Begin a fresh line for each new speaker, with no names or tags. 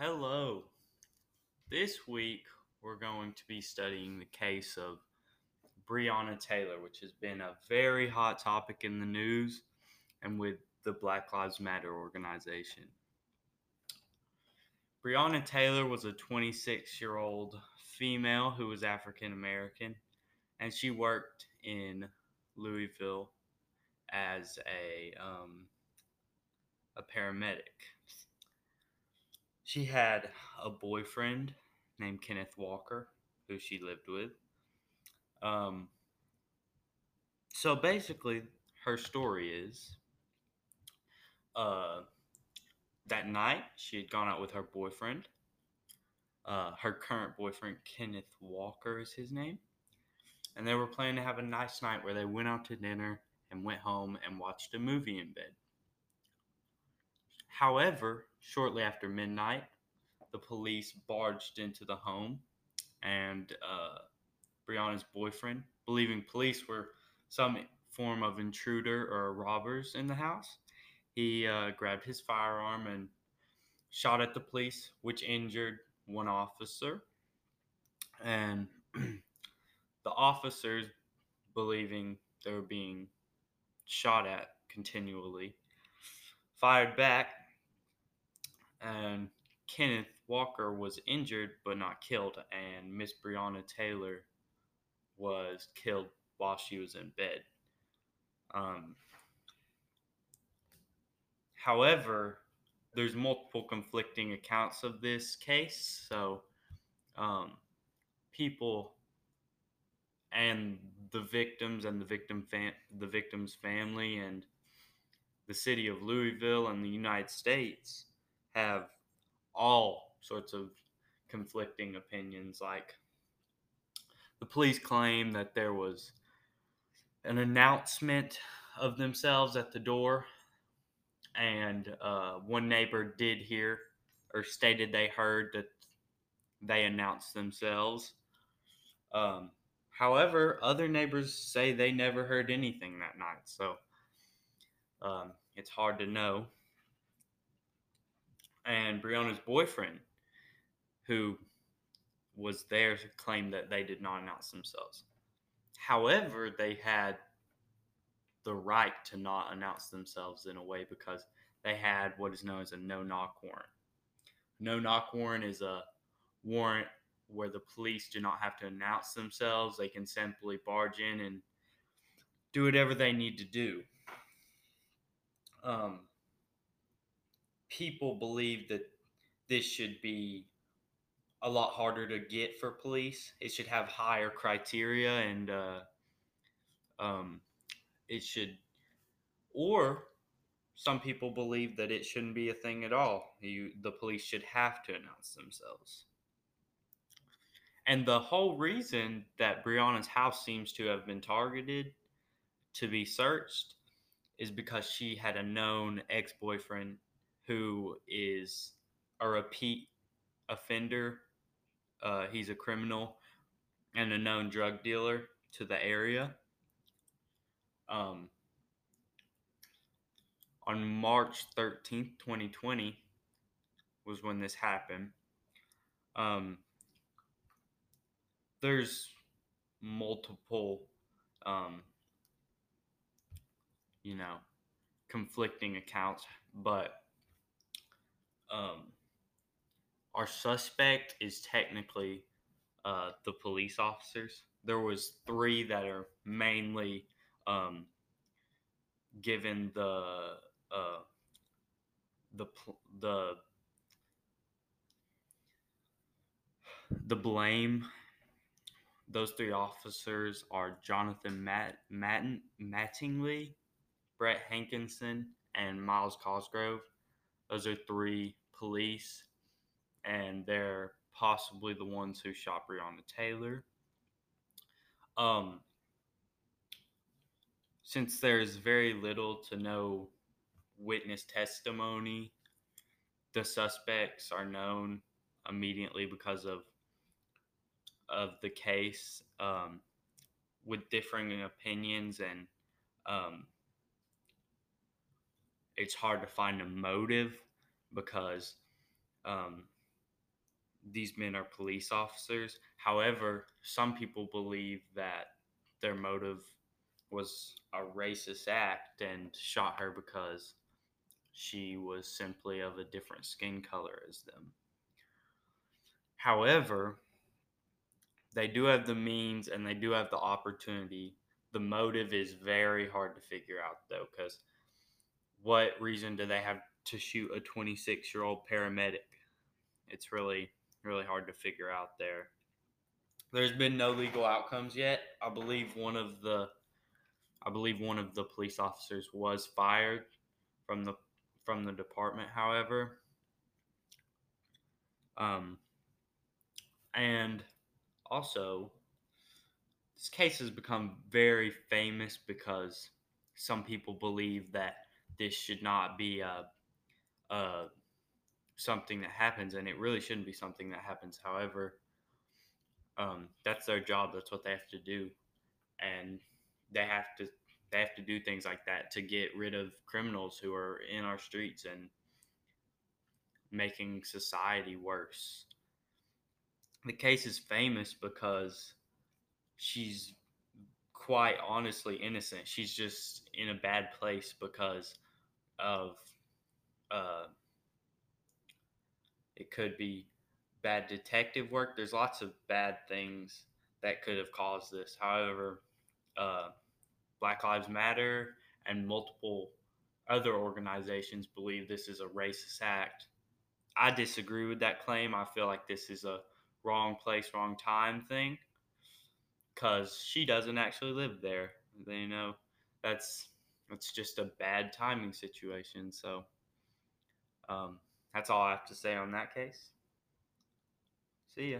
Hello. This week we're going to be studying the case of Breonna Taylor, which has been a very hot topic in the news and with the Black Lives Matter organization. Breonna Taylor was a 26 year old female who was African American, and she worked in Louisville as a um, a paramedic. She had a boyfriend named Kenneth Walker, who she lived with. Um, so basically, her story is uh, that night she had gone out with her boyfriend. Uh, her current boyfriend, Kenneth Walker, is his name. And they were planning to have a nice night where they went out to dinner and went home and watched a movie in bed. However, shortly after midnight, the police barged into the home and uh, Breonna's boyfriend, believing police were some form of intruder or robbers in the house, he uh, grabbed his firearm and shot at the police, which injured one officer. And the officers, believing they were being shot at continually, fired back, and Kenneth Walker was injured but not killed, and Miss Breonna Taylor was killed while she was in bed. Um, however, there's multiple conflicting accounts of this case, so um, people and the victims and the victim fam- the victim's family and the city of Louisville and the United States have all sorts of conflicting opinions. Like the police claim that there was an announcement of themselves at the door, and uh, one neighbor did hear or stated they heard that they announced themselves. Um, however, other neighbors say they never heard anything that night, so um, it's hard to know and Breonna's boyfriend, who was there, claimed that they did not announce themselves. However, they had the right to not announce themselves in a way because they had what is known as a no knock warrant. No knock warrant is a warrant where the police do not have to announce themselves. They can simply barge in and do whatever they need to do. Um, people believe that this should be a lot harder to get for police. It should have higher criteria and uh, um, it should, or some people believe that it shouldn't be a thing at all. You, the police should have to announce themselves. And the whole reason that Breonna's house seems to have been targeted to be searched is because she had a known ex boyfriend who is a repeat offender. Uh, he's a criminal and a known drug dealer to the area. Um, on March 13th, 2020, was when this happened. Um, there's multiple, um, you know, conflicting accounts, but um, our suspect is technically uh, the police officers. There was three that are mainly um, given the uh, the the the blame. Those three officers are Jonathan Matt, Matten, Mattingly, Brett Hankison, and Myles Cosgrove. Those are three police, and they're possibly the ones who shot Breonna Taylor. Um, since there's very little to no witness testimony, the suspects are known immediately because of of the case um, with differing opinions and um, it's hard to find a motive because um, these men are police officers. However, some people believe that their motive was a racist act and shot her because she was simply of a different skin color as them. However, they do have the means and they do have the opportunity. The motive is very hard to figure out though, because what reason do they have to shoot a 26 year old paramedic? It's really, really hard to figure out there. There's been no legal outcomes yet. I believe one of the I believe one of the police officers was fired from the from the department, however. Um, and also, this case has become very famous because some people believe that this should not be a, a something that happens, and it really shouldn't be something that happens. However, um, that's their job. That's what they have to do, and they have to they have to do things like that to get rid of criminals who are in our streets and making society worse. The case is famous because she's quite honestly innocent. She's just in a bad place because of uh, it could be bad detective work. There's lots of bad things that could have caused this. However, uh, Black Lives Matter and multiple other organizations believe this is a racist act. I disagree with that claim. I feel like this is a wrong place, wrong time thing because she doesn't actually live there. You know, that's it's just a bad timing situation. So um, that's all I have to say on that case. See ya.